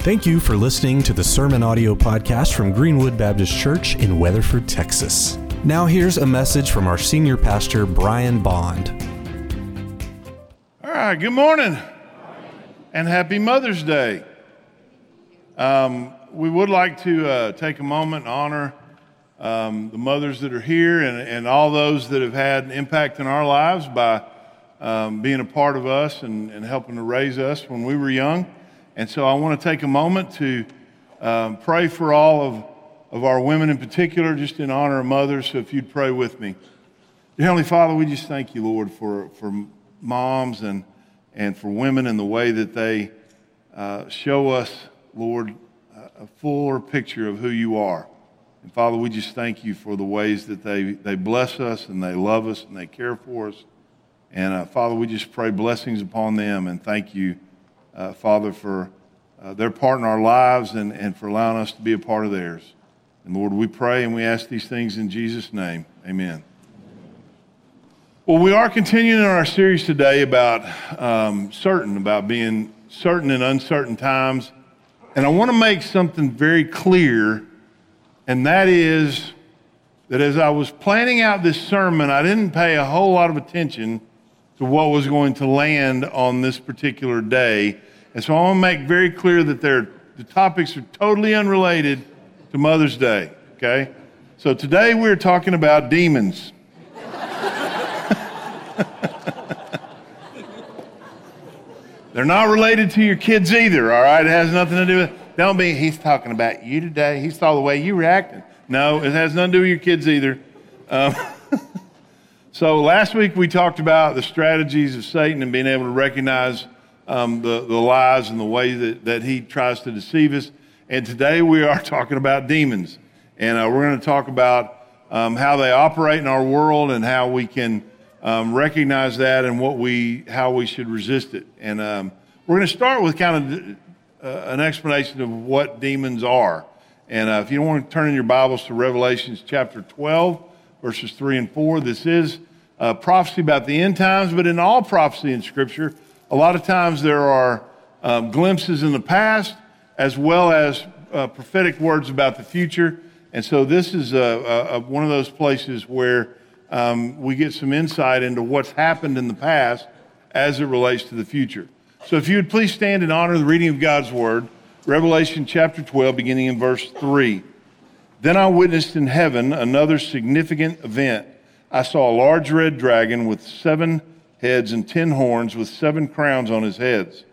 Thank you for listening to the Sermon Audio Podcast from Greenwood Baptist Church in Weatherford, Texas. Now, here's a message from our senior pastor, Brian Bond. All right, good morning and happy Mother's Day. Um, we would like to uh, take a moment and honor um, the mothers that are here and, and all those that have had an impact in our lives by um, being a part of us and, and helping to raise us when we were young. And so I want to take a moment to um, pray for all of, of our women in particular, just in honor of mothers. So if you'd pray with me. Dear Heavenly Father, we just thank you, Lord, for, for moms and, and for women and the way that they uh, show us, Lord, a fuller picture of who you are. And Father, we just thank you for the ways that they, they bless us and they love us and they care for us. And uh, Father, we just pray blessings upon them and thank you uh, Father, for uh, their part in our lives and, and for allowing us to be a part of theirs. And Lord, we pray and we ask these things in Jesus' name. Amen. Well, we are continuing in our series today about um, certain, about being certain in uncertain times. And I want to make something very clear, and that is that as I was planning out this sermon, I didn't pay a whole lot of attention to what was going to land on this particular day. And so I want to make very clear that the topics are totally unrelated to Mother's Day, okay? So today we're talking about demons. They're not related to your kids either, all right? It has nothing to do with, don't be, he's talking about you today. He saw the way you reacted. No, it has nothing to do with your kids either. Um, so last week we talked about the strategies of Satan and being able to recognize um, the, the lies and the way that, that he tries to deceive us. And today we are talking about demons. And uh, we're going to talk about um, how they operate in our world and how we can um, recognize that and what we, how we should resist it. And um, we're going to start with kind of uh, an explanation of what demons are. And uh, if you don't want to turn in your Bibles to Revelations chapter 12, verses 3 and 4, this is prophecy about the end times, but in all prophecy in Scripture, a lot of times there are um, glimpses in the past as well as uh, prophetic words about the future. And so this is a, a, one of those places where um, we get some insight into what's happened in the past as it relates to the future. So if you would please stand in honor of the reading of God's word, Revelation chapter 12, beginning in verse 3. Then I witnessed in heaven another significant event. I saw a large red dragon with seven heads and ten horns with seven crowns on his heads.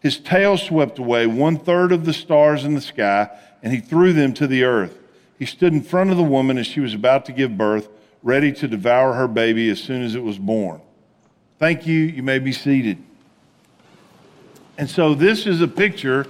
His tail swept away one third of the stars in the sky, and he threw them to the earth. He stood in front of the woman as she was about to give birth, ready to devour her baby as soon as it was born. Thank you. You may be seated. And so, this is a picture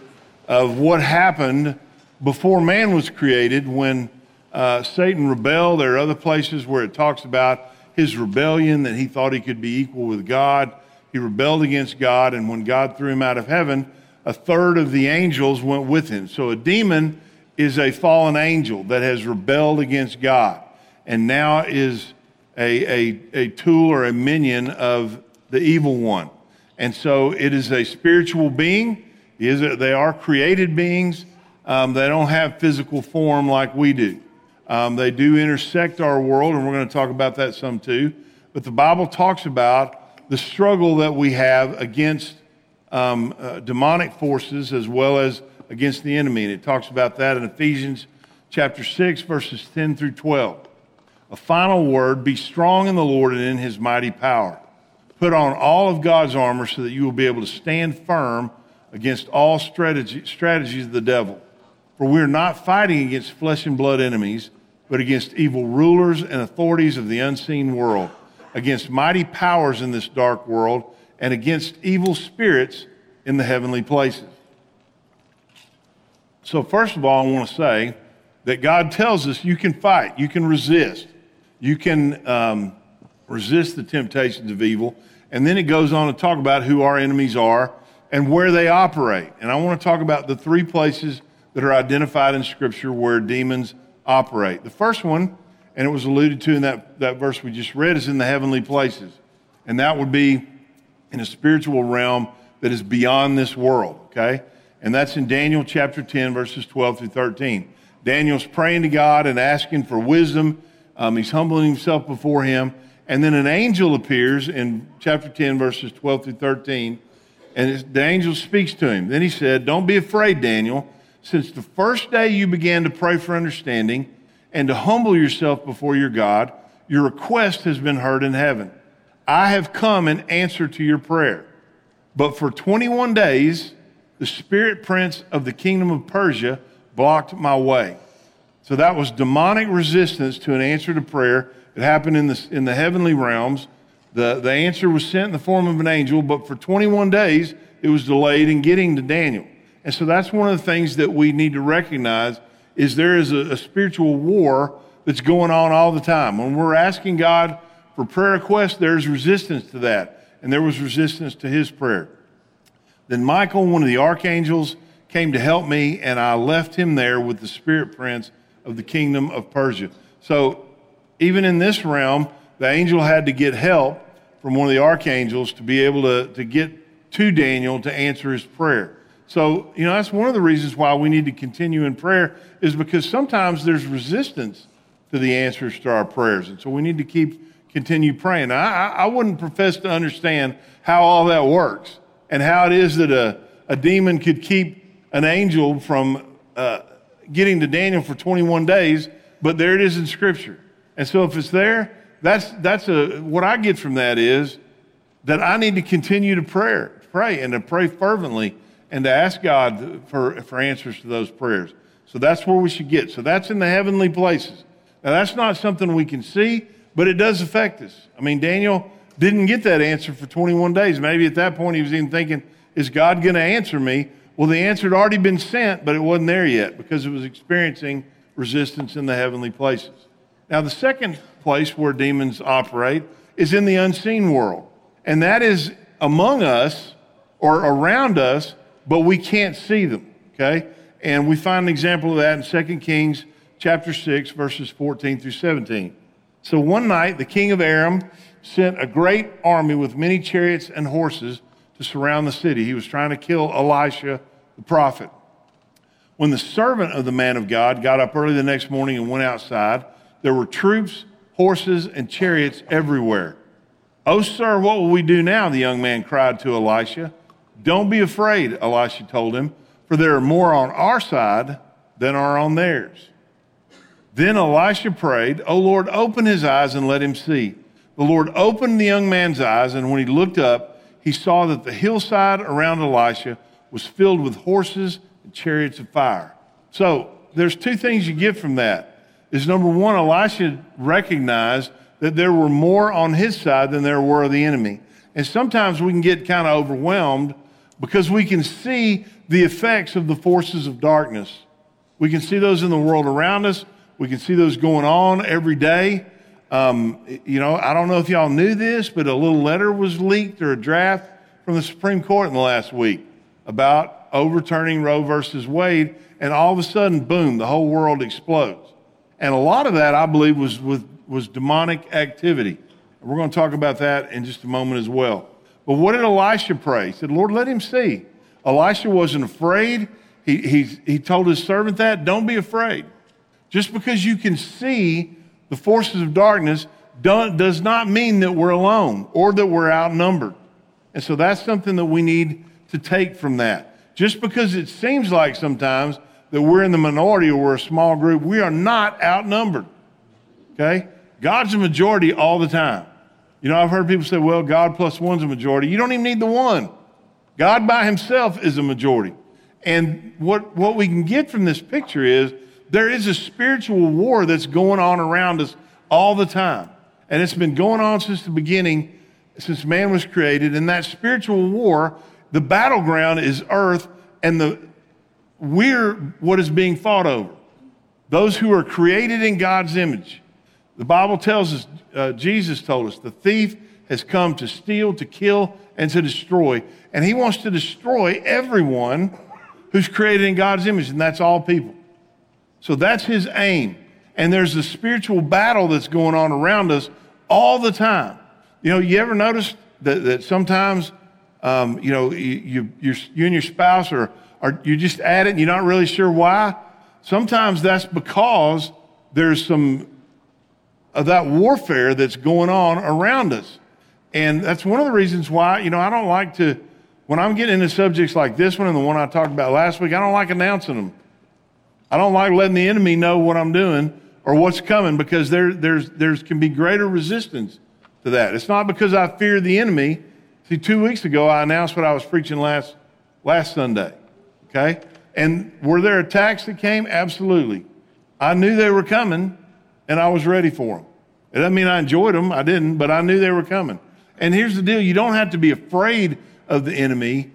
of what happened before man was created when uh, Satan rebelled. There are other places where it talks about his rebellion, that he thought he could be equal with God. He rebelled against God, and when God threw him out of heaven, a third of the angels went with him. So a demon is a fallen angel that has rebelled against God and now is a, a, a tool or a minion of the evil one. And so it is a spiritual being. Is they are created beings. Um, they don't have physical form like we do. Um, they do intersect our world, and we're going to talk about that some too. But the Bible talks about the struggle that we have against um, uh, demonic forces as well as against the enemy. And it talks about that in Ephesians chapter 6, verses 10 through 12. A final word be strong in the Lord and in his mighty power. Put on all of God's armor so that you will be able to stand firm against all strategy, strategies of the devil. For we are not fighting against flesh and blood enemies but against evil rulers and authorities of the unseen world, against mighty powers in this dark world, and against evil spirits in the heavenly places. So, first of all, I want to say that God tells us you can fight, you can resist, you can um, resist the temptations of evil. And then it goes on to talk about who our enemies are and where they operate. And I want to talk about the three places that are identified in Scripture where demons operate. The first one, and it was alluded to in that, that verse we just read, is in the heavenly places. And that would be in a spiritual realm that is beyond this world, okay? And that's in Daniel chapter 10, verses 12 through 13. Daniel's praying to God and asking for wisdom. Um, he's humbling himself before him. And then an angel appears in chapter 10, verses 12 through 13. And the angel speaks to him. Then he said, Don't be afraid, Daniel. Since the first day you began to pray for understanding and to humble yourself before your God, your request has been heard in heaven. I have come in answer to your prayer. But for 21 days, the spirit prince of the kingdom of Persia blocked my way. So that was demonic resistance to an answer to prayer. It happened in the, in the heavenly realms. The, the answer was sent in the form of an angel, but for 21 days, it was delayed in getting to Daniel. And so that's one of the things that we need to recognize is there is a, a spiritual war that's going on all the time. When we're asking God for prayer requests, there's resistance to that. And there was resistance to his prayer. Then Michael, one of the archangels, came to help me, and I left him there with the spirit prince of the kingdom of Persia. So even in this realm, the angel had to get help from one of the archangels to be able to, to get to Daniel to answer his prayer. So, you know, that's one of the reasons why we need to continue in prayer, is because sometimes there's resistance to the answers to our prayers. And so we need to keep continue praying. I, I wouldn't profess to understand how all that works and how it is that a, a demon could keep an angel from uh, getting to Daniel for 21 days, but there it is in Scripture. And so if it's there, that's, that's a, what I get from that is that I need to continue to pray, pray and to pray fervently and to ask God for, for answers to those prayers. So that's where we should get. So that's in the heavenly places. Now, that's not something we can see, but it does affect us. I mean, Daniel didn't get that answer for 21 days. Maybe at that point he was even thinking, is God going to answer me? Well, the answer had already been sent, but it wasn't there yet because it was experiencing resistance in the heavenly places. Now, the second place where demons operate is in the unseen world, and that is among us or around us, but we can't see them, okay? And we find an example of that in 2 Kings chapter 6, verses 14 through 17. So one night, the king of Aram sent a great army with many chariots and horses to surround the city. He was trying to kill Elisha, the prophet. When the servant of the man of God got up early the next morning and went outside, there were troops, horses, and chariots everywhere. Oh, sir, what will we do now? The young man cried to Elisha. Don't be afraid, Elisha told him, for there are more on our side than are on theirs. Then Elisha prayed, O Lord, open his eyes and let him see. The Lord opened the young man's eyes, and when he looked up, he saw that the hillside around Elisha was filled with horses and chariots of fire. So there's two things you get from that. Is number one, Elisha recognized that there were more on his side than there were of the enemy. And sometimes we can get kind of overwhelmed because we can see the effects of the forces of darkness. We can see those in the world around us. We can see those going on every day. Um, you know, I don't know if y'all knew this, but a little letter was leaked or a draft from the Supreme Court in the last week about overturning Roe versus Wade, and all of a sudden, boom, the whole world explodes. And a lot of that, I believe, was, was, was demonic activity. We're going to talk about that in just a moment as well. But what did Elisha pray? He said, Lord, let him see. Elisha wasn't afraid. He, he, he told his servant that, don't be afraid. Just because you can see the forces of darkness does not mean that we're alone or that we're outnumbered. And so that's something that we need to take from that. Just because it seems like sometimes that we're in the minority or we're a small group, we are not outnumbered. Okay? God's a majority all the time. You know, I've heard people say, well, God plus one's a majority. You don't even need the one. God by himself is a majority. And what, what we can get from this picture is there is a spiritual war that's going on around us all the time. And it's been going on since the beginning, since man was created. And that spiritual war, the battleground is earth, and the, we're what is being fought over. Those who are created in God's image. The Bible tells us, uh, Jesus told us, the thief has come to steal, to kill, and to destroy. And he wants to destroy everyone who's created in God's image, and that's all people. So that's his aim. And there's a spiritual battle that's going on around us all the time. You know, you ever notice that, that sometimes um, you know, you, you, you and your spouse are, are you just at it and you're not really sure why. Sometimes that's because there's some of that warfare that's going on around us. And that's one of the reasons why, you know, I don't like to, when I'm getting into subjects like this one and the one I talked about last week, I don't like announcing them. I don't like letting the enemy know what I'm doing or what's coming because there there's, there's can be greater resistance to that. It's not because I fear the enemy. See, two weeks ago, I announced what I was preaching last, last Sunday. Okay? And were there attacks that came? Absolutely. I knew they were coming and I was ready for them. It doesn't mean I enjoyed them, I didn't, but I knew they were coming. And here's the deal you don't have to be afraid of the enemy,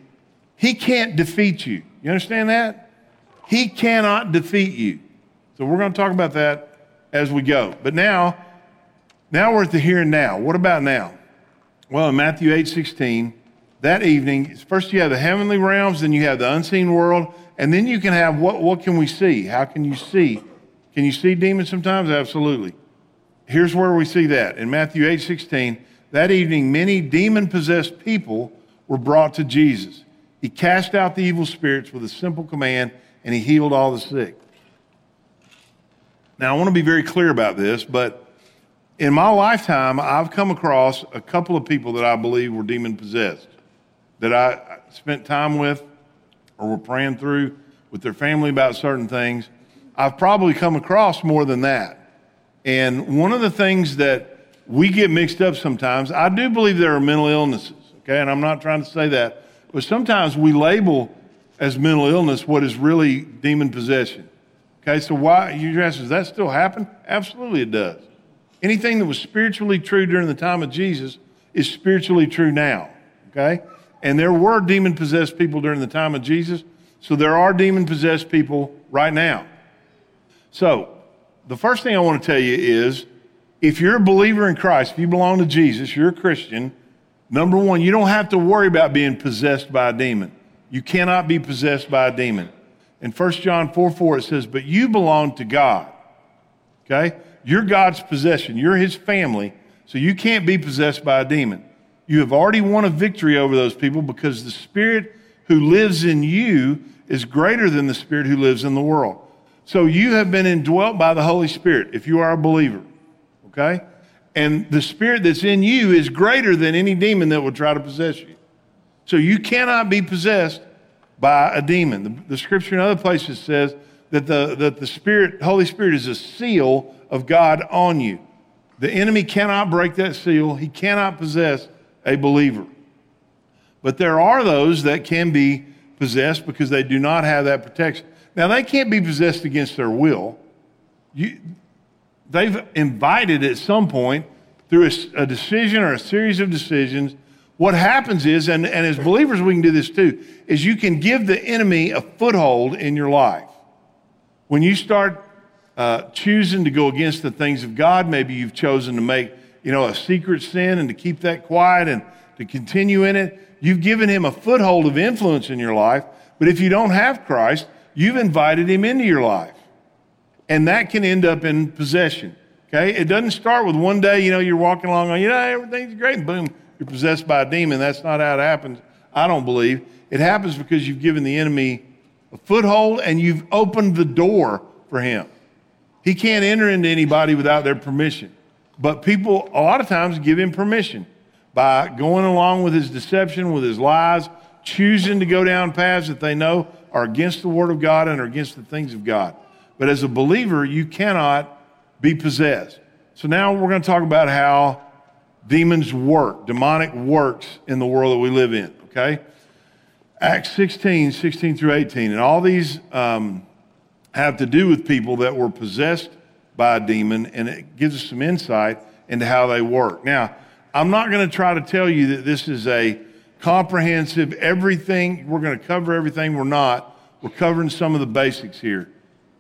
he can't defeat you. You understand that? He cannot defeat you. So we're going to talk about that as we go. But now, now we're at the here and now. What about now? Well, in Matthew 8 16, that evening, first you have the heavenly realms, then you have the unseen world, and then you can have what, what can we see? How can you see? Can you see demons sometimes? Absolutely. Here's where we see that. In Matthew 8 16, that evening, many demon possessed people were brought to Jesus. He cast out the evil spirits with a simple command, and he healed all the sick. Now, I want to be very clear about this, but in my lifetime, I've come across a couple of people that I believe were demon possessed, that I spent time with or were praying through with their family about certain things. I've probably come across more than that. And one of the things that we get mixed up sometimes, I do believe there are mental illnesses, okay? And I'm not trying to say that, but sometimes we label as mental illness what is really demon possession. Okay, so why, you ask, does that still happen? Absolutely it does. Anything that was spiritually true during the time of Jesus is spiritually true now. Okay? And there were demon possessed people during the time of Jesus, so there are demon possessed people right now. So, the first thing I want to tell you is if you're a believer in Christ, if you belong to Jesus, you're a Christian, number one, you don't have to worry about being possessed by a demon. You cannot be possessed by a demon. In 1 John 4 4, it says, But you belong to God. Okay? You're God's possession. You're his family. So you can't be possessed by a demon. You have already won a victory over those people because the spirit who lives in you is greater than the spirit who lives in the world. So you have been indwelt by the Holy Spirit if you are a believer. Okay? And the spirit that's in you is greater than any demon that would try to possess you. So you cannot be possessed by a demon. The, the scripture in other places says that the, that the Spirit, Holy Spirit is a seal of God on you. The enemy cannot break that seal, he cannot possess a believer. But there are those that can be possessed because they do not have that protection. Now, they can't be possessed against their will. You, they've invited at some point through a, a, decision or a series of decisions. What happens is, and, and as believers we can do this too, is you can give the enemy a foothold in your life. When you start uh, choosing to go against the things of God, maybe you've chosen to make, you know, a secret sin and to keep that quiet and to continue in it. You've given him a foothold of influence in your life. But if you don't have Christ, you've invited him into your life. And that can end up in possession. Okay? It doesn't start with one day, you know, you're walking along, you know, everything's great, and boom, you're possessed by a demon. That's not how it happens, I don't believe. It happens because you've given the enemy a foothold and you've opened the door for him. He can't enter into anybody without their permission. But people, a lot of times, give him permission by going along with his deception, with his lies, choosing to go down paths that they know are against the Word of God and are against the things of God. But as a believer, you cannot be possessed. So now we're going to talk about how demons work, demonic works in the world that we live in, okay? Acts 16, 16 through 18. And all these um, have to do with people that were possessed by a demon, and it gives us some insight into how they work. Now, I'm not going to try to tell you that this is a comprehensive, everything, we're going to cover everything. We're not. We're covering some of the basics here.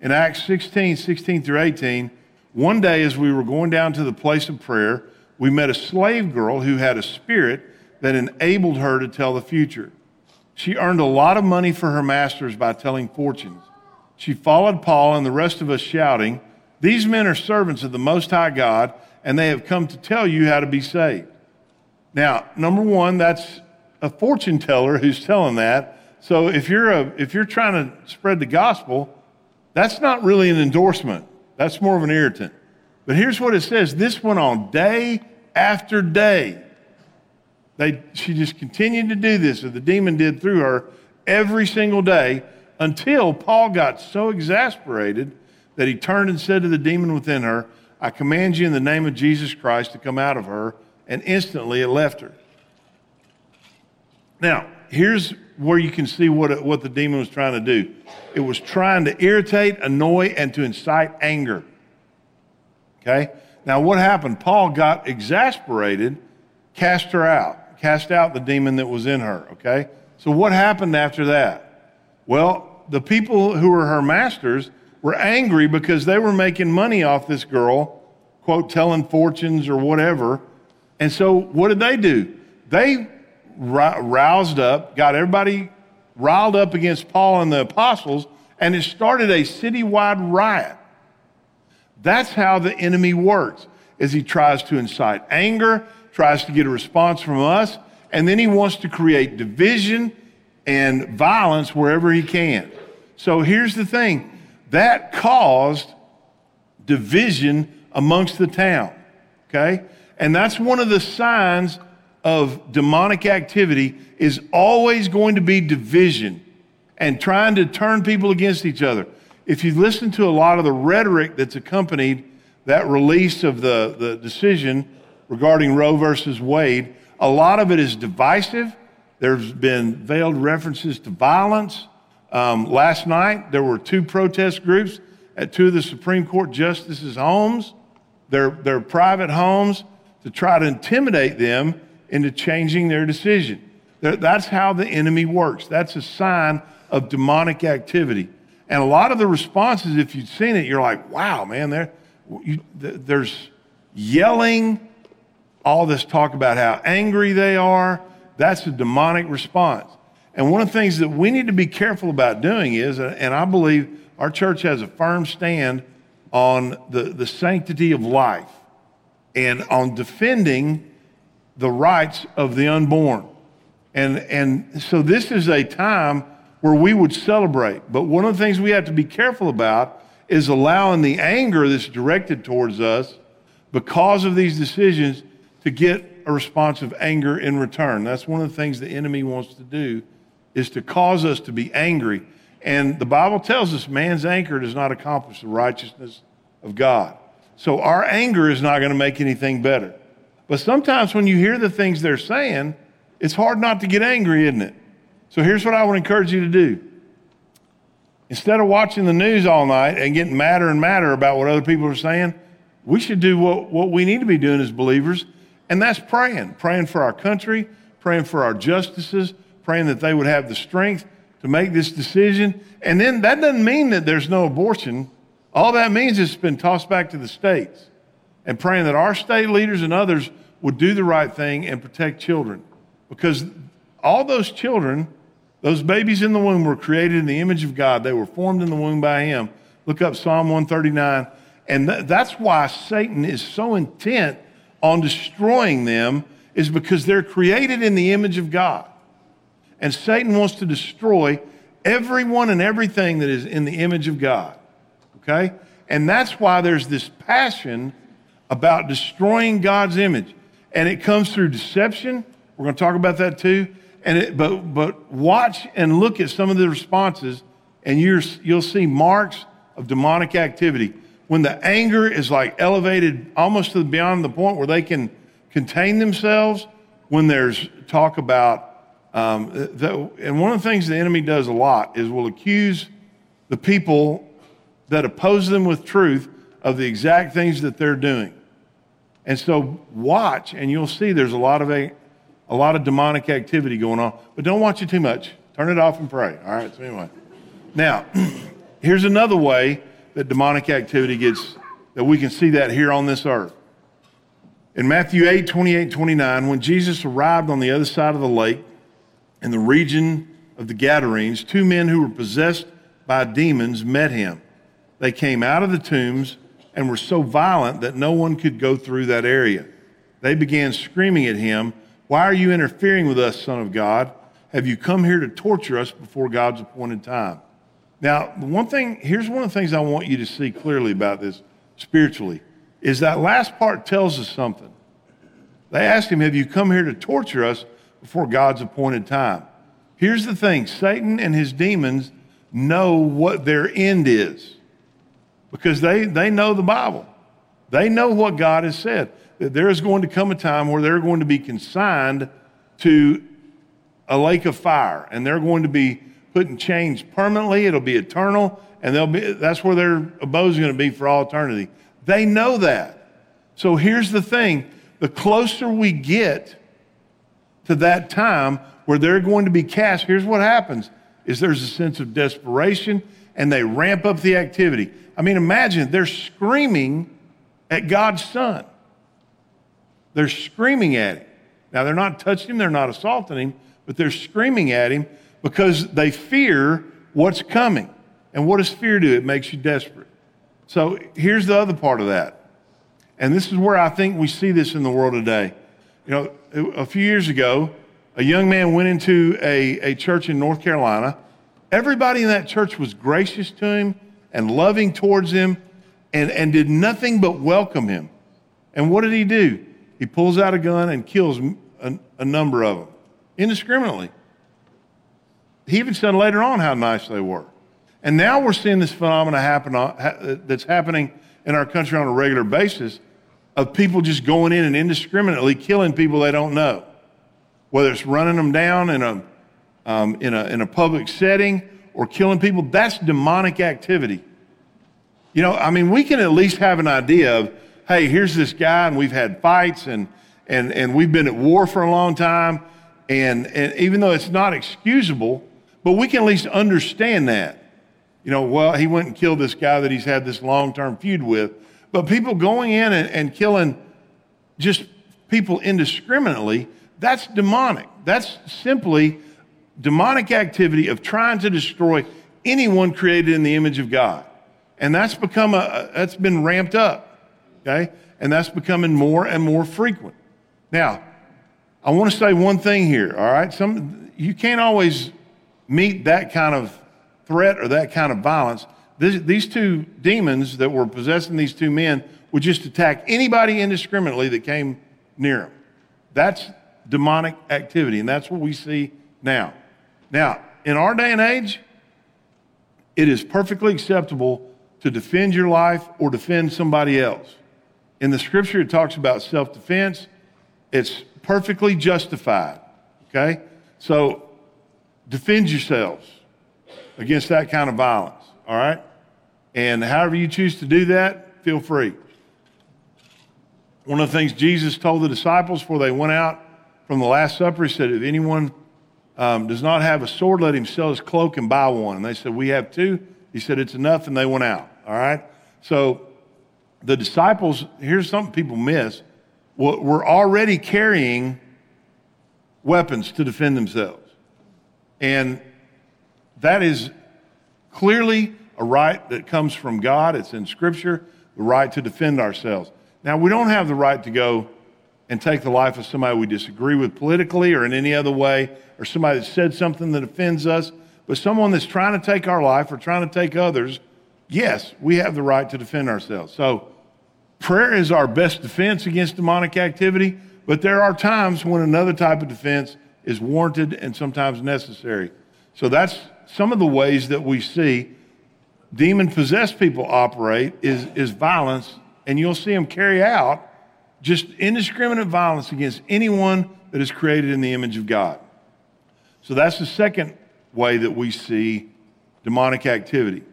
In Acts 16, 16 through 18, one day as we were going down to the place of prayer, we met a slave girl who had a spirit that enabled her to tell the future. She earned a lot of money for her masters by telling fortunes. She followed Paul and the rest of us shouting, These men are servants of the Most High God, and they have come to tell you how to be saved. Now, number one, that's a fortune teller who's telling that. So if you're, a, if you're trying to spread the gospel, that's not really an endorsement. That's more of an irritant. But here's what it says this went on day after day. They, she just continued to do this, or the demon did through her every single day until Paul got so exasperated that he turned and said to the demon within her, I command you in the name of Jesus Christ to come out of her. And instantly it left her. Now, here's where you can see what, uh, what the demon was trying to do it was trying to irritate, annoy, and to incite anger. Okay? Now, what happened? Paul got exasperated, cast her out, cast out the demon that was in her. Okay? So, what happened after that? Well, the people who were her masters were angry because they were making money off this girl, quote, telling fortunes or whatever. And so, what did they do? They roused up, got everybody riled up against Paul and the apostles, and it started a citywide riot. That's how the enemy works. Is he tries to incite anger, tries to get a response from us, and then he wants to create division and violence wherever he can. So here's the thing that caused division amongst the town. Okay? And that's one of the signs of demonic activity is always going to be division and trying to turn people against each other. If you listen to a lot of the rhetoric that's accompanied that release of the, the decision regarding Roe versus Wade, a lot of it is divisive. There's been veiled references to violence. Um, last night, there were two protest groups at two of the Supreme Court justices' homes, their, their private homes, to try to intimidate them into changing their decision. That's how the enemy works. That's a sign of demonic activity. And a lot of the responses, if you've seen it, you're like, wow, man, there, you, there's yelling, all this talk about how angry they are. That's a demonic response. And one of the things that we need to be careful about doing is, uh, and I believe our church has a firm stand on the, the sanctity of life and on defending the rights of the unborn. And, and so this is a time where we would celebrate. But one of the things we have to be careful about is allowing the anger that's directed towards us because of these decisions to get a response of anger in return. That's one of the things the enemy wants to do is to cause us to be angry. And the Bible tells us man's anger does not accomplish the righteousness of God. So our anger is not going to make anything better. But sometimes when you hear the things they're saying, it's hard not to get angry, isn't it? So here's what I would encourage you to do. Instead of watching the news all night and getting madder and madder about what other people are saying, we should do what, what we need to be doing as believers, and that's praying. Praying for our country, praying for our justices, praying that they would have the strength to make this decision. And then that doesn't mean that there's no abortion. All that means is it's been tossed back to the states and praying that our state leaders and others would do the right thing and protect children. Because all those children, those babies in the womb, were created in the image of God. They were formed in the womb by Him. Look up Psalm 139. And th- that's why Satan is so intent on destroying them, is because they're created in the image of God. And Satan wants to destroy everyone and everything that is in the image of God. Okay? And that's why there's this passion about destroying God's image. And it comes through deception. We're going to talk about that too. And it, but, but watch and look at some of the responses, and you you'll see marks of demonic activity. When the anger is like elevated almost to beyond the point where they can contain themselves, when there's talk about, um, and one of the things the enemy does a lot is will accuse the people that oppose them with truth of the exact things that they're doing. And so watch, and you'll see there's a lot of a, a lot of demonic activity going on. But don't watch it too much. Turn it off and pray. All right. So anyway, now here's another way that demonic activity gets that we can see that here on this earth. In Matthew 8, 28, 29, when Jesus arrived on the other side of the lake in the region of the Gadarenes, two men who were possessed by demons met him. They came out of the tombs and were so violent that no one could go through that area. They began screaming at him, Why are you interfering with us, Son of God? Have you come here to torture us before God's appointed time? Now, one thing, here's one of the things I want you to see clearly about this spiritually, is that last part tells us something. They asked him, Have you come here to torture us before God's appointed time? Here's the thing Satan and his demons know what their end is because they, they know the Bible. They know what God has said. That there is going to come a time where they're going to be consigned to a lake of fire and they're going to be put in chains permanently. It'll be eternal and they'll be, that's where their abode is going to be for all eternity. They know that. So here's the thing the closer we get to that time where they're going to be cast, here's what happens is there's a sense of desperation and they ramp up the activity. I mean, imagine they're screaming at God's son. They're screaming at him. Now, they're not touching him, they're not assaulting him, but they're screaming at him because they fear what's coming. And what does fear do? It makes you desperate. So here's the other part of that. And this is where I think we see this in the world today. You know, a few years ago, a young man went into a, a church in North Carolina. Everybody in that church was gracious to him and loving towards him and, and did nothing but welcome him. And what did he do? He pulls out a gun and kills a, a number of them indiscriminately. He even said later on how nice they were. And now we're seeing this phenomenon happen uh, that's happening in our country on a regular basis of people just going in and indiscriminately killing people they don't know, whether it's running them down in a, um, in a, in a public setting or killing people. That's demonic activity. You know, I mean, we can at least have an idea of, hey, here's this guy, and we've had fights, and, and, and we've been at war for a long time. And, and even though it's not excusable, but we can at least understand that. You know, well, he went and killed this guy that he's had this long term feud with. But people going in and, and killing just people indiscriminately, that's demonic. That's simply demonic activity of trying to destroy anyone created in the image of God. And that's become a, that's been ramped up, okay? And that's becoming more and more frequent. Now, I want to say one thing here, all right? Some, you can't always meet that kind of threat or that kind of violence this, these two demons that were possessing these two men would just attack anybody indiscriminately that came near them. That's demonic activity, and that's what we see now. Now, in our day and age, it is perfectly acceptable to defend your life or defend somebody else. In the scripture, it talks about self defense, it's perfectly justified. Okay? So, defend yourselves against that kind of violence. All right? And however you choose to do that, feel free. One of the things Jesus told the disciples before they went out from the Last Supper, he said, If anyone um, does not have a sword, let him sell his cloak and buy one. And they said, We have two. He said, It's enough. And they went out. All right? So the disciples, here's something people miss, were already carrying weapons to defend themselves. And that is clearly a right that comes from God. It's in Scripture, the right to defend ourselves. Now, we don't have the right to go and take the life of somebody we disagree with politically or in any other way, or somebody that said something that offends us, but someone that's trying to take our life or trying to take others, yes, we have the right to defend ourselves. So, prayer is our best defense against demonic activity, but there are times when another type of defense is warranted and sometimes necessary. So, that's some of the ways that we see demon possessed people operate is, is violence, and you'll see them carry out just indiscriminate violence against anyone that is created in the image of God. So that's the second way that we see demonic activity.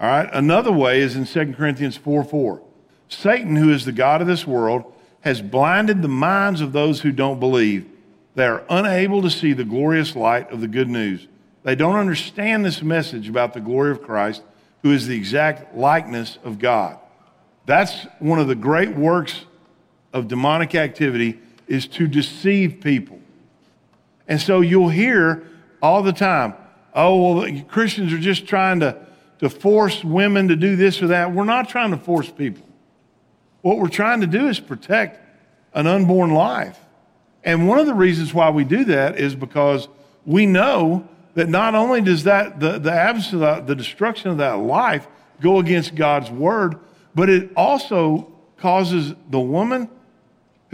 All right, another way is in 2 Corinthians 4 4. Satan, who is the God of this world, has blinded the minds of those who don't believe. They are unable to see the glorious light of the good news. They don't understand this message about the glory of Christ who is the exact likeness of God. That's one of the great works of demonic activity is to deceive people. And so you'll hear all the time, oh, well, Christians are just trying to, to force women to do this or that. We're not trying to force people. What we're trying to do is protect an unborn life. And one of the reasons why we do that is because we know that not only does that the, the absence of the destruction of that life go against God's word, but it also causes the woman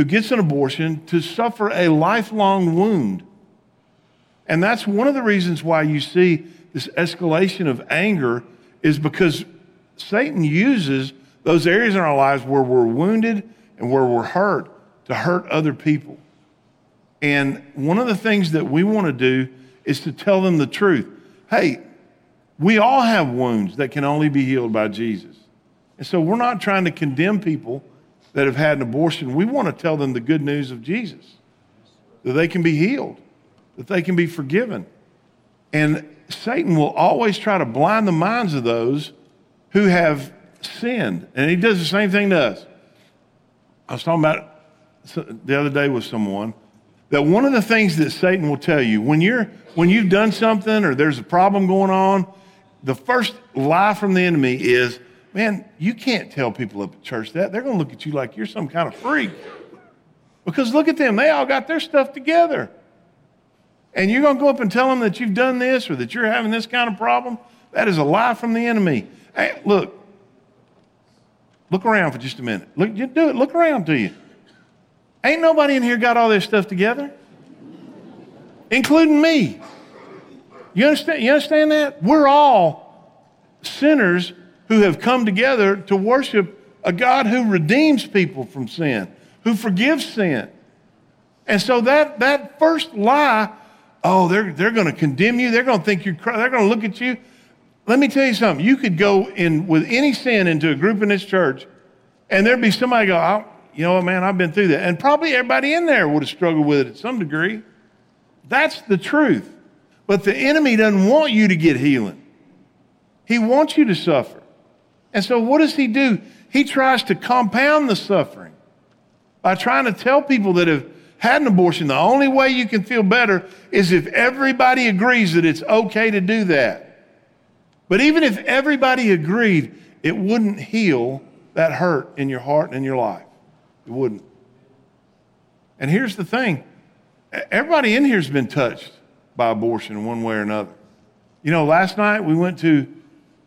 who gets an abortion to suffer a lifelong wound. And that's one of the reasons why you see this escalation of anger is because Satan uses those areas in our lives where we're wounded and where we're hurt to hurt other people. And one of the things that we want to do is to tell them the truth. Hey, we all have wounds that can only be healed by Jesus. And so we're not trying to condemn people that have had an abortion. We want to tell them the good news of Jesus that they can be healed, that they can be forgiven. And Satan will always try to blind the minds of those who have sinned. And he does the same thing to us. I was talking about the other day with someone that one of the things that Satan will tell you when you're when you've done something or there's a problem going on, the first lie from the enemy is, man, you can't tell people up at church that. They're going to look at you like you're some kind of freak. Because look at them, they all got their stuff together. And you're going to go up and tell them that you've done this or that you're having this kind of problem? That is a lie from the enemy. Hey, look, look around for just a minute. Look, you do it. Look around to you. Ain't nobody in here got all their stuff together, including me. You understand, you understand that? We're all sinners who have come together to worship a God who redeems people from sin, who forgives sin. And so that, that first lie, oh, they're, they're going to condemn you. They're going to think you're, they're going to look at you. Let me tell you something. You could go in with any sin into a group in this church, and there'd be somebody go, oh, you know what, man, I've been through that. And probably everybody in there would have struggled with it at some degree. That's the truth. But the enemy doesn't want you to get healing, he wants you to suffer. And so, what does he do? He tries to compound the suffering by trying to tell people that have had an abortion the only way you can feel better is if everybody agrees that it's okay to do that. But even if everybody agreed, it wouldn't heal that hurt in your heart and in your life. It wouldn't. And here's the thing everybody in here has been touched by abortion in one way or another. You know, last night we went to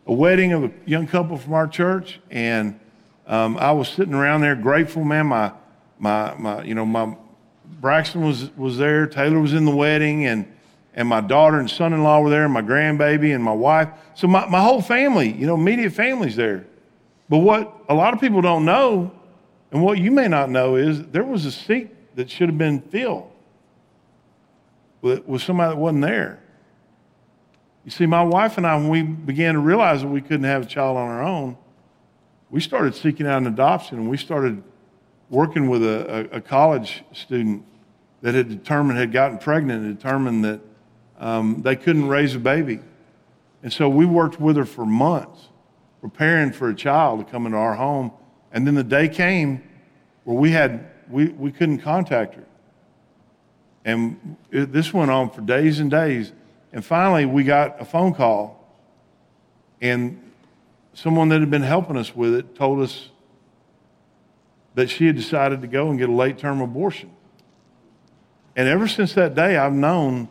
a wedding of a young couple from our church, and um, I was sitting around there grateful, man. My, my, my, you know, my Braxton was was there, Taylor was in the wedding, and and my daughter and son-in-law were there, and my grandbaby and my wife. So my, my whole family, you know, immediate family's there. But what a lot of people don't know, and what you may not know, is there was a seat that should have been filled with, with somebody that wasn't there. You see, my wife and I, when we began to realize that we couldn't have a child on our own, we started seeking out an adoption and we started working with a, a, a college student that had determined, had gotten pregnant and determined that um, they couldn't raise a baby. And so we worked with her for months, preparing for a child to come into our home. And then the day came where we, had, we, we couldn't contact her. And it, this went on for days and days. And finally, we got a phone call, and someone that had been helping us with it told us that she had decided to go and get a late term abortion. And ever since that day, I've known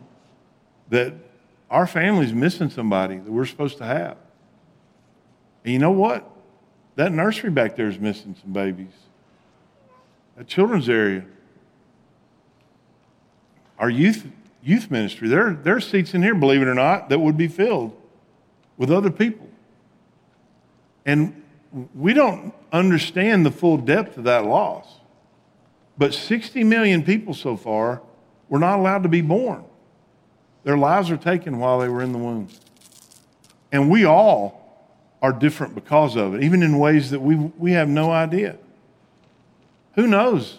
that our family's missing somebody that we're supposed to have. And you know what? That nursery back there is missing some babies. That children's area our youth, youth ministry. There, there are seats in here, believe it or not, that would be filled with other people. And we don't understand the full depth of that loss. But 60 million people so far were not allowed to be born. Their lives are taken while they were in the womb. And we all are different because of it, even in ways that we, we have no idea. Who knows?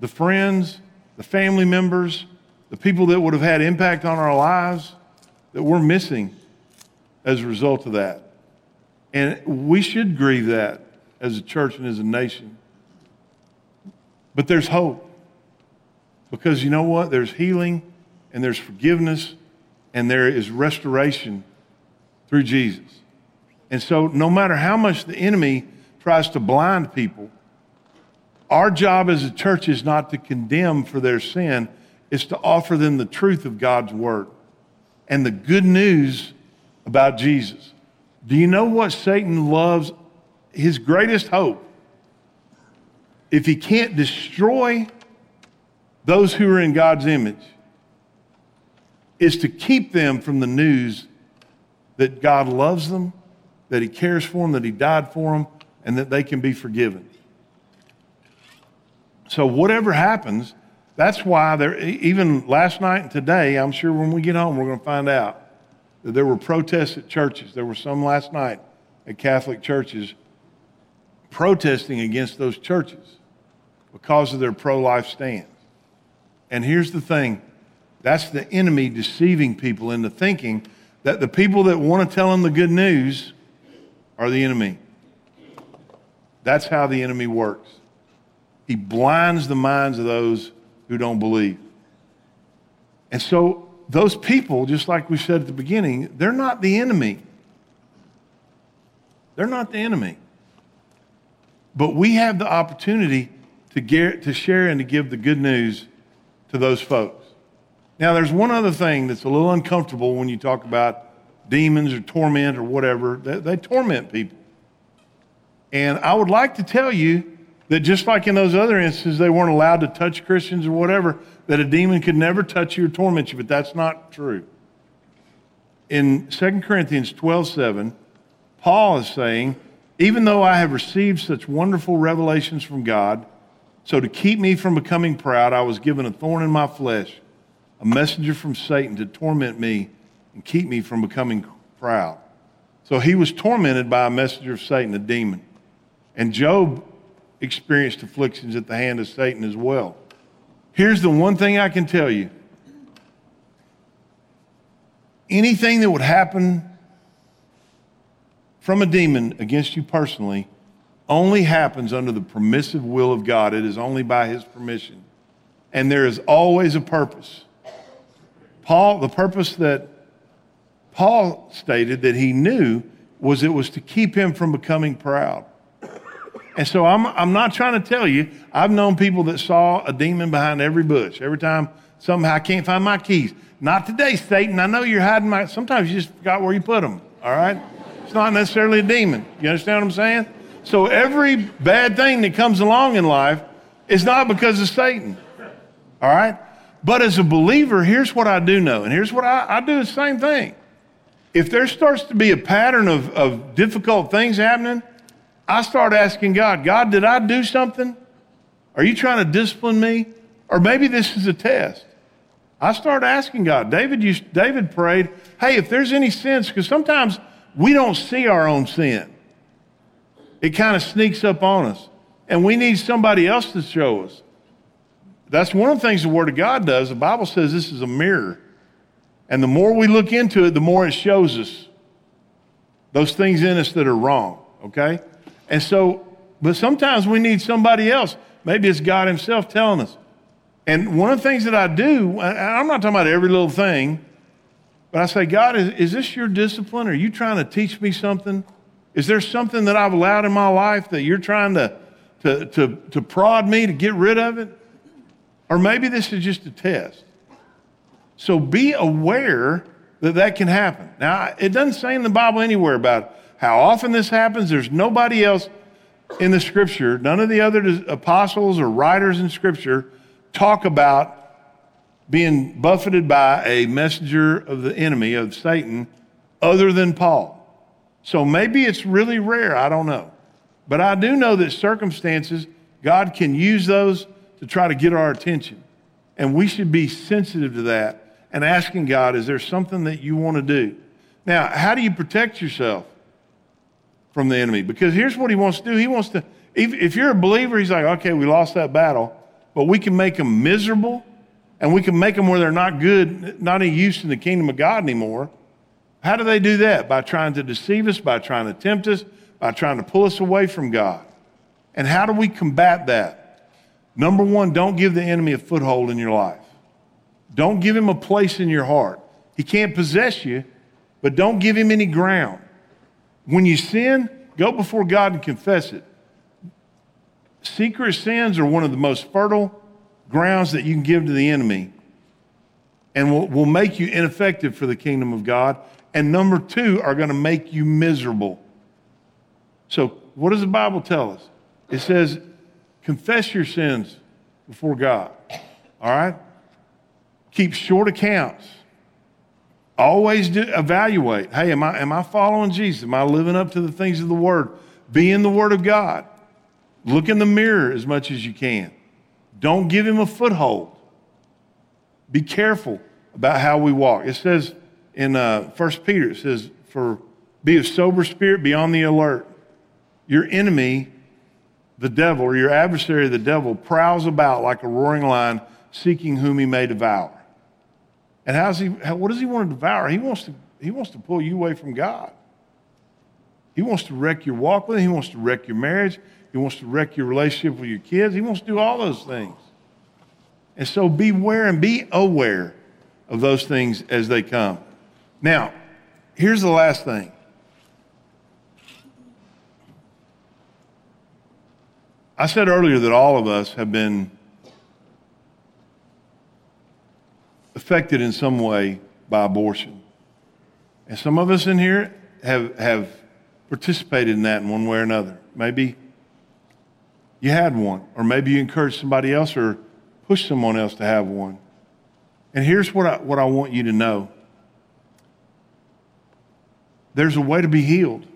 The friends, the family members, the people that would have had impact on our lives that we're missing as a result of that. And we should grieve that as a church and as a nation. But there's hope. Because you know what? There's healing and there's forgiveness and there is restoration through Jesus. And so, no matter how much the enemy tries to blind people, Our job as a church is not to condemn for their sin, it's to offer them the truth of God's word and the good news about Jesus. Do you know what Satan loves? His greatest hope, if he can't destroy those who are in God's image, is to keep them from the news that God loves them, that he cares for them, that he died for them, and that they can be forgiven. So, whatever happens, that's why there, even last night and today, I'm sure when we get home, we're going to find out that there were protests at churches. There were some last night at Catholic churches protesting against those churches because of their pro life stance. And here's the thing that's the enemy deceiving people into thinking that the people that want to tell them the good news are the enemy. That's how the enemy works. He blinds the minds of those who don't believe. And so, those people, just like we said at the beginning, they're not the enemy. They're not the enemy. But we have the opportunity to, get, to share and to give the good news to those folks. Now, there's one other thing that's a little uncomfortable when you talk about demons or torment or whatever. They, they torment people. And I would like to tell you that just like in those other instances, they weren't allowed to touch Christians or whatever, that a demon could never touch you or torment you, but that's not true. In 2 Corinthians 12 7, Paul is saying, Even though I have received such wonderful revelations from God, so to keep me from becoming proud, I was given a thorn in my flesh, a messenger from Satan to torment me and keep me from becoming proud. So he was tormented by a messenger of Satan, a demon. And Job experienced afflictions at the hand of Satan as well. Here's the one thing I can tell you anything that would happen from a demon against you personally only happens under the permissive will of God. It is only by his permission. And there is always a purpose. Paul, the purpose that Paul stated that he knew was it was to keep him from becoming proud. And so I'm, I'm not trying to tell you, I've known people that saw a demon behind every bush. Every time somehow I can't find my keys. Not today, Satan. I know you're hiding my, sometimes you just forgot where you put them, all right? It's not necessarily a demon. You understand what I'm saying? So every bad thing that comes along in life is not because of Satan, all right? But as a believer, here's what I do know, and here's what I, I do the same thing. If there starts to be a pattern of, of difficult things happening, I start asking God, God, did I do something? Are you trying to discipline me? Or maybe this is a test. I start asking God. David, used, David prayed, hey, if there's any sins, because sometimes we don't see our own sin. It kind of sneaks up on us. And we need somebody else to show us. That's one of the things the Word of God does. The Bible says this is a mirror. And the more we look into it, the more it shows us those things in us that are wrong, okay? And so, but sometimes we need somebody else. Maybe it's God Himself telling us. And one of the things that I do, I'm not talking about every little thing, but I say, God, is, is this your discipline? Are you trying to teach me something? Is there something that I've allowed in my life that you're trying to, to, to, to prod me to get rid of it? Or maybe this is just a test. So be aware that that can happen. Now, it doesn't say in the Bible anywhere about how often this happens. There's nobody else in the scripture, none of the other apostles or writers in scripture talk about being buffeted by a messenger of the enemy, of Satan, other than Paul. So maybe it's really rare, I don't know. But I do know that circumstances, God can use those to try to get our attention. And we should be sensitive to that and asking God, is there something that you want to do? Now, how do you protect yourself? From the enemy. Because here's what he wants to do. He wants to, if, if you're a believer, he's like, okay, we lost that battle, but we can make them miserable and we can make them where they're not good, not any use in the kingdom of God anymore. How do they do that? By trying to deceive us, by trying to tempt us, by trying to pull us away from God. And how do we combat that? Number one, don't give the enemy a foothold in your life. Don't give him a place in your heart. He can't possess you, but don't give him any ground. When you sin, go before God and confess it. secret sins are one of the most fertile grounds that you can give to the enemy and will, will make you ineffective for the kingdom of God. And number two, are going to make you miserable. So, what does the Bible tell us? It says, confess your sins before God. All right? Keep short accounts. Always do, evaluate. Hey, am I, am I following Jesus? Am I living up to the things of the Word? Be in the Word of God. Look in the mirror as much as you can. Don't give him a foothold. Be careful about how we walk. It says in uh, 1 Peter, it says, for be of sober spirit, be on the alert. Your enemy, the devil, or your adversary, the devil, prowls about like a roaring lion, seeking whom he may devour. And how's he, how, what does he want to devour? He wants to, he wants to pull you away from God. He wants to wreck your walk with him. He wants to wreck your marriage. He wants to wreck your relationship with your kids. He wants to do all those things. And so beware and be aware of those things as they come. Now, here's the last thing. I said earlier that all of us have been affected in some way by abortion. And some of us in here have, have participated in that in one way or another. Maybe you had one, or maybe you encouraged somebody else or pushed someone else to have one. And here's what I, what I want you to know there's a way to be healed,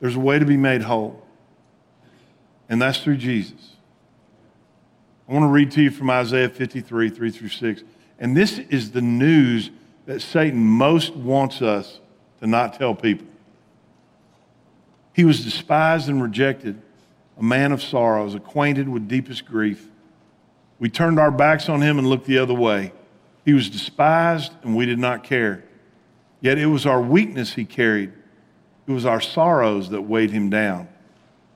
there's a way to be made whole, and that's through Jesus. I want to read to you from Isaiah 53, 3 through 6. And this is the news that Satan most wants us to not tell people. He was despised and rejected a man of sorrows, acquainted with deepest grief. We turned our backs on him and looked the other way. He was despised, and we did not care. Yet it was our weakness he carried, it was our sorrows that weighed him down.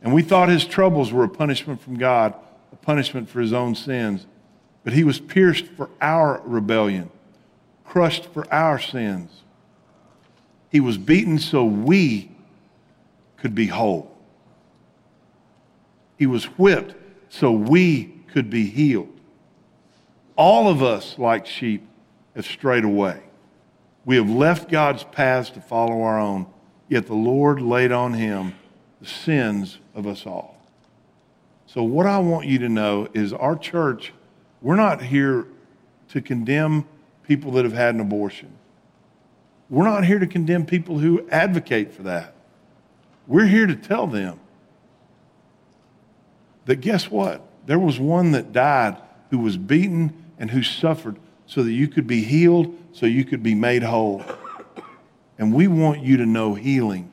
And we thought his troubles were a punishment from God, a punishment for his own sins. But he was pierced for our rebellion, crushed for our sins. He was beaten so we could be whole. He was whipped so we could be healed. All of us, like sheep, have strayed away. We have left God's paths to follow our own, yet the Lord laid on him the sins of us all. So, what I want you to know is our church, we're not here to condemn people that have had an abortion. We're not here to condemn people who advocate for that. We're here to tell them that guess what? There was one that died who was beaten and who suffered so that you could be healed, so you could be made whole. And we want you to know healing.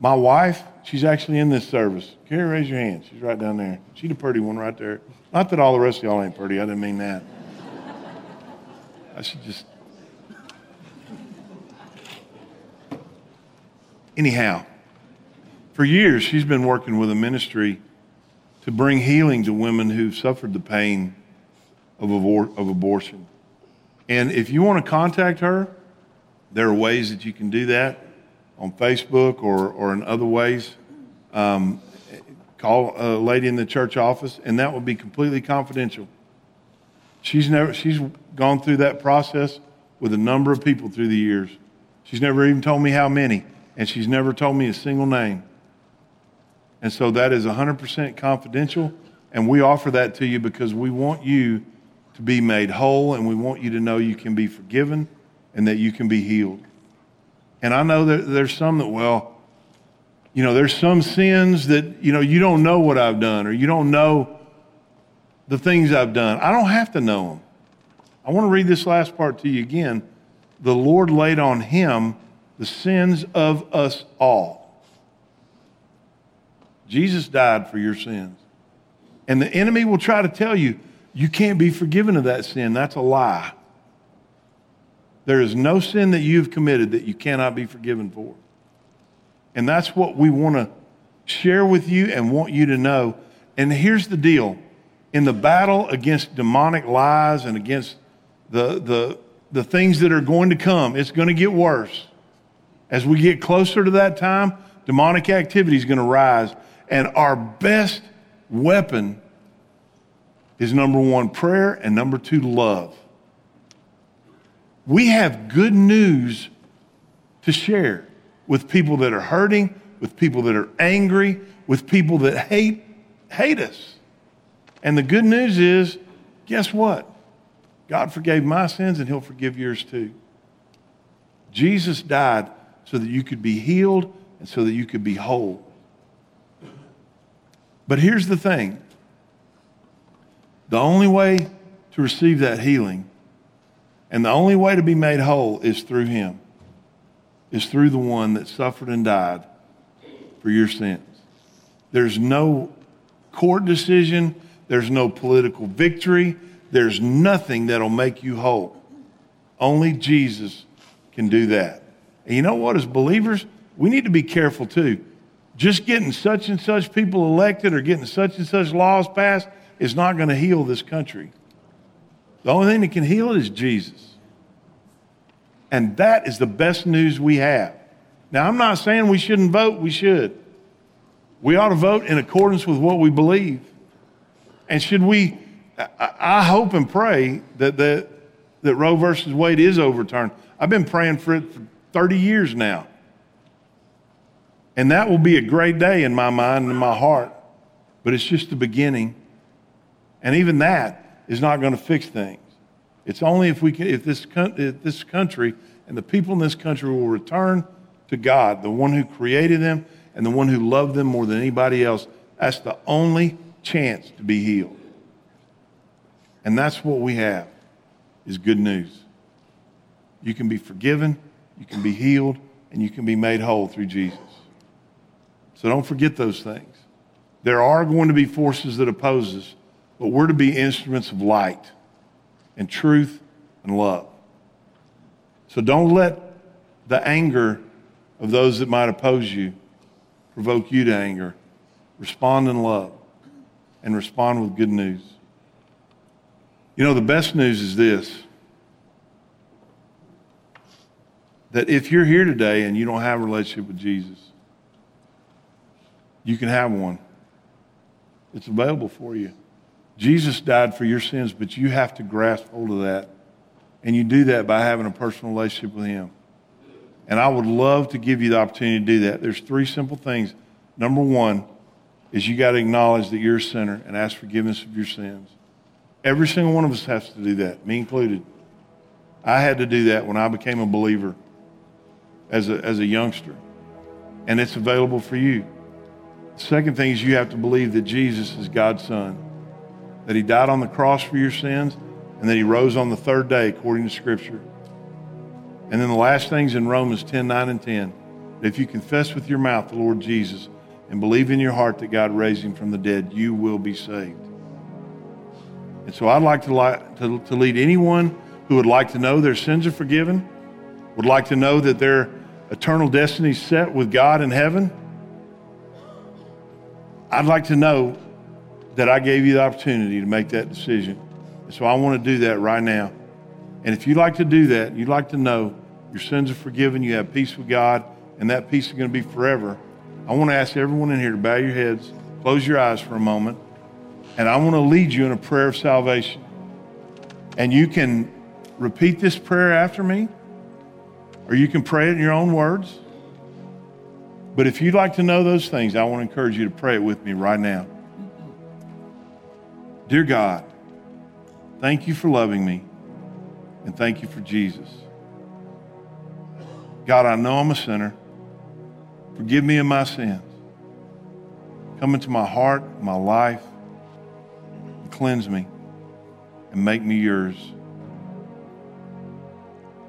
My wife, she's actually in this service. Carrie, raise your hand. She's right down there. She's the pretty one right there. Not that all the rest of y'all ain't pretty. I didn't mean that. I should just. Anyhow, for years, she's been working with a ministry to bring healing to women who've suffered the pain of, abor- of abortion. And if you want to contact her, there are ways that you can do that on Facebook or, or in other ways. Um, call a lady in the church office, and that will be completely confidential. She's never she's gone through that process with a number of people through the years. She's never even told me how many, and she's never told me a single name. And so that is 100% confidential. And we offer that to you because we want you to be made whole and we want you to know you can be forgiven and that you can be healed. And I know that there's some that, well, you know, there's some sins that, you know, you don't know what I've done or you don't know the things I've done. I don't have to know them. I want to read this last part to you again. The Lord laid on him the sins of us all. Jesus died for your sins. And the enemy will try to tell you, you can't be forgiven of that sin. That's a lie. There is no sin that you've committed that you cannot be forgiven for. And that's what we want to share with you and want you to know. And here's the deal in the battle against demonic lies and against the, the, the things that are going to come, it's going to get worse. As we get closer to that time, Demonic activity is going to rise. And our best weapon is number one, prayer, and number two, love. We have good news to share with people that are hurting, with people that are angry, with people that hate, hate us. And the good news is, guess what? God forgave my sins and he'll forgive yours too. Jesus died so that you could be healed and so that you could be whole. But here's the thing the only way to receive that healing and the only way to be made whole is through Him, is through the one that suffered and died for your sins. There's no court decision, there's no political victory, there's nothing that'll make you whole. Only Jesus can do that. And you know what, as believers, we need to be careful too. Just getting such and such people elected or getting such and such laws passed is not going to heal this country. The only thing that can heal it is Jesus. And that is the best news we have. Now, I'm not saying we shouldn't vote, we should. We ought to vote in accordance with what we believe. And should we, I hope and pray that, that, that Roe versus Wade is overturned. I've been praying for it for 30 years now. And that will be a great day in my mind and in my heart. But it's just the beginning. And even that is not going to fix things. It's only if, we can, if, this, if this country and the people in this country will return to God, the one who created them and the one who loved them more than anybody else. That's the only chance to be healed. And that's what we have is good news. You can be forgiven, you can be healed, and you can be made whole through Jesus. So don't forget those things. There are going to be forces that oppose us, but we're to be instruments of light and truth and love. So don't let the anger of those that might oppose you provoke you to anger. Respond in love and respond with good news. You know, the best news is this that if you're here today and you don't have a relationship with Jesus, you can have one. It's available for you. Jesus died for your sins, but you have to grasp hold of that. And you do that by having a personal relationship with Him. And I would love to give you the opportunity to do that. There's three simple things. Number one is you got to acknowledge that you're a sinner and ask forgiveness of your sins. Every single one of us has to do that, me included. I had to do that when I became a believer as a, as a youngster. And it's available for you. The second thing is you have to believe that Jesus is God's Son that he died on the cross for your sins, and that he rose on the third day according to Scripture. And then the last things in Romans 10 9 and 10 that if you confess with your mouth the Lord Jesus and believe in your heart that God raised him from the dead, you will be saved. And so I'd like to, to, to lead anyone who would like to know their sins are forgiven, would like to know that their eternal destiny is set with God in heaven. I'd like to know that I gave you the opportunity to make that decision. So I want to do that right now. And if you'd like to do that, you'd like to know your sins are forgiven, you have peace with God, and that peace is going to be forever, I want to ask everyone in here to bow your heads, close your eyes for a moment, and I want to lead you in a prayer of salvation. And you can repeat this prayer after me, or you can pray it in your own words. But if you'd like to know those things, I want to encourage you to pray it with me right now. Dear God, thank you for loving me and thank you for Jesus. God, I know I'm a sinner. Forgive me of my sins. Come into my heart, my life, and cleanse me and make me yours.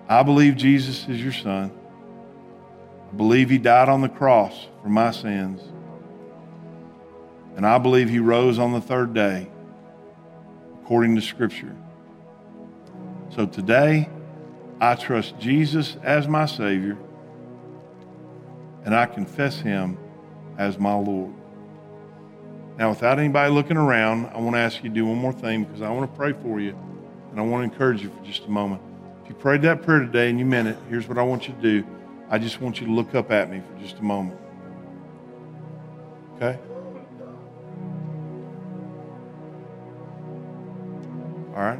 I believe Jesus is your son. I believe he died on the cross for my sins. And I believe he rose on the third day according to Scripture. So today, I trust Jesus as my Savior, and I confess Him as my Lord. Now, without anybody looking around, I want to ask you to do one more thing because I want to pray for you, and I want to encourage you for just a moment. If you prayed that prayer today and you meant it, here's what I want you to do. I just want you to look up at me for just a moment. Okay? All right?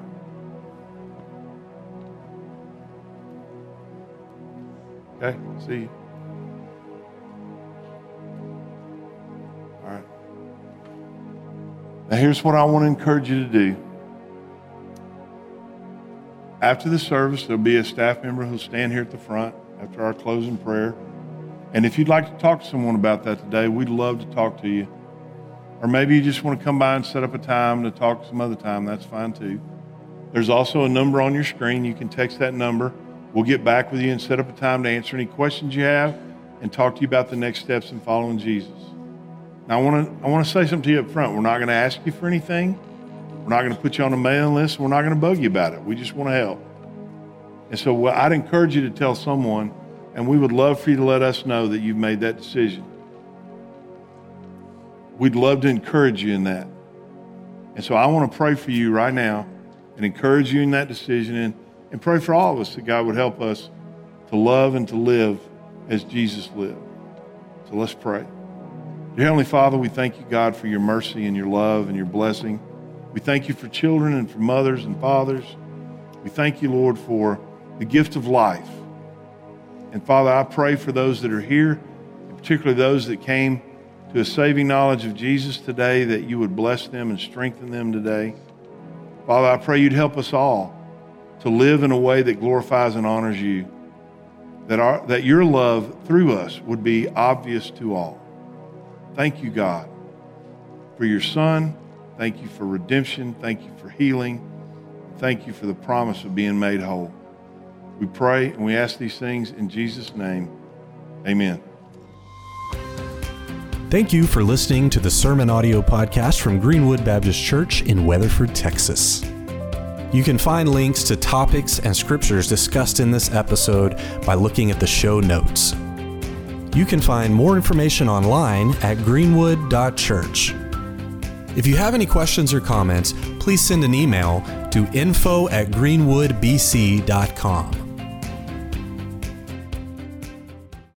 Okay, see you. All right. Now, here's what I want to encourage you to do. After the service, there'll be a staff member who'll stand here at the front after our closing prayer. And if you'd like to talk to someone about that today, we'd love to talk to you. Or maybe you just want to come by and set up a time to talk some other time, that's fine too. There's also a number on your screen. You can text that number. We'll get back with you and set up a time to answer any questions you have and talk to you about the next steps in following Jesus. Now, I want to, I want to say something to you up front. We're not going to ask you for anything. We're not going to put you on a mailing list. We're not going to bug you about it. We just want to help. And so I'd encourage you to tell someone, and we would love for you to let us know that you've made that decision. We'd love to encourage you in that. And so I want to pray for you right now and encourage you in that decision and, and pray for all of us that God would help us to love and to live as Jesus lived. So let's pray. Dear Heavenly Father, we thank you, God, for your mercy and your love and your blessing. We thank you for children and for mothers and fathers. We thank you, Lord, for the gift of life. And Father, I pray for those that are here, particularly those that came to a saving knowledge of Jesus today, that you would bless them and strengthen them today. Father, I pray you'd help us all to live in a way that glorifies and honors you, that, our, that your love through us would be obvious to all. Thank you, God, for your Son. Thank you for redemption. Thank you for healing. Thank you for the promise of being made whole. We pray and we ask these things in Jesus' name. Amen. Thank you for listening to the Sermon Audio Podcast from Greenwood Baptist Church in Weatherford, Texas. You can find links to topics and scriptures discussed in this episode by looking at the show notes. You can find more information online at greenwood.church. If you have any questions or comments, please send an email to info at greenwoodbc.com.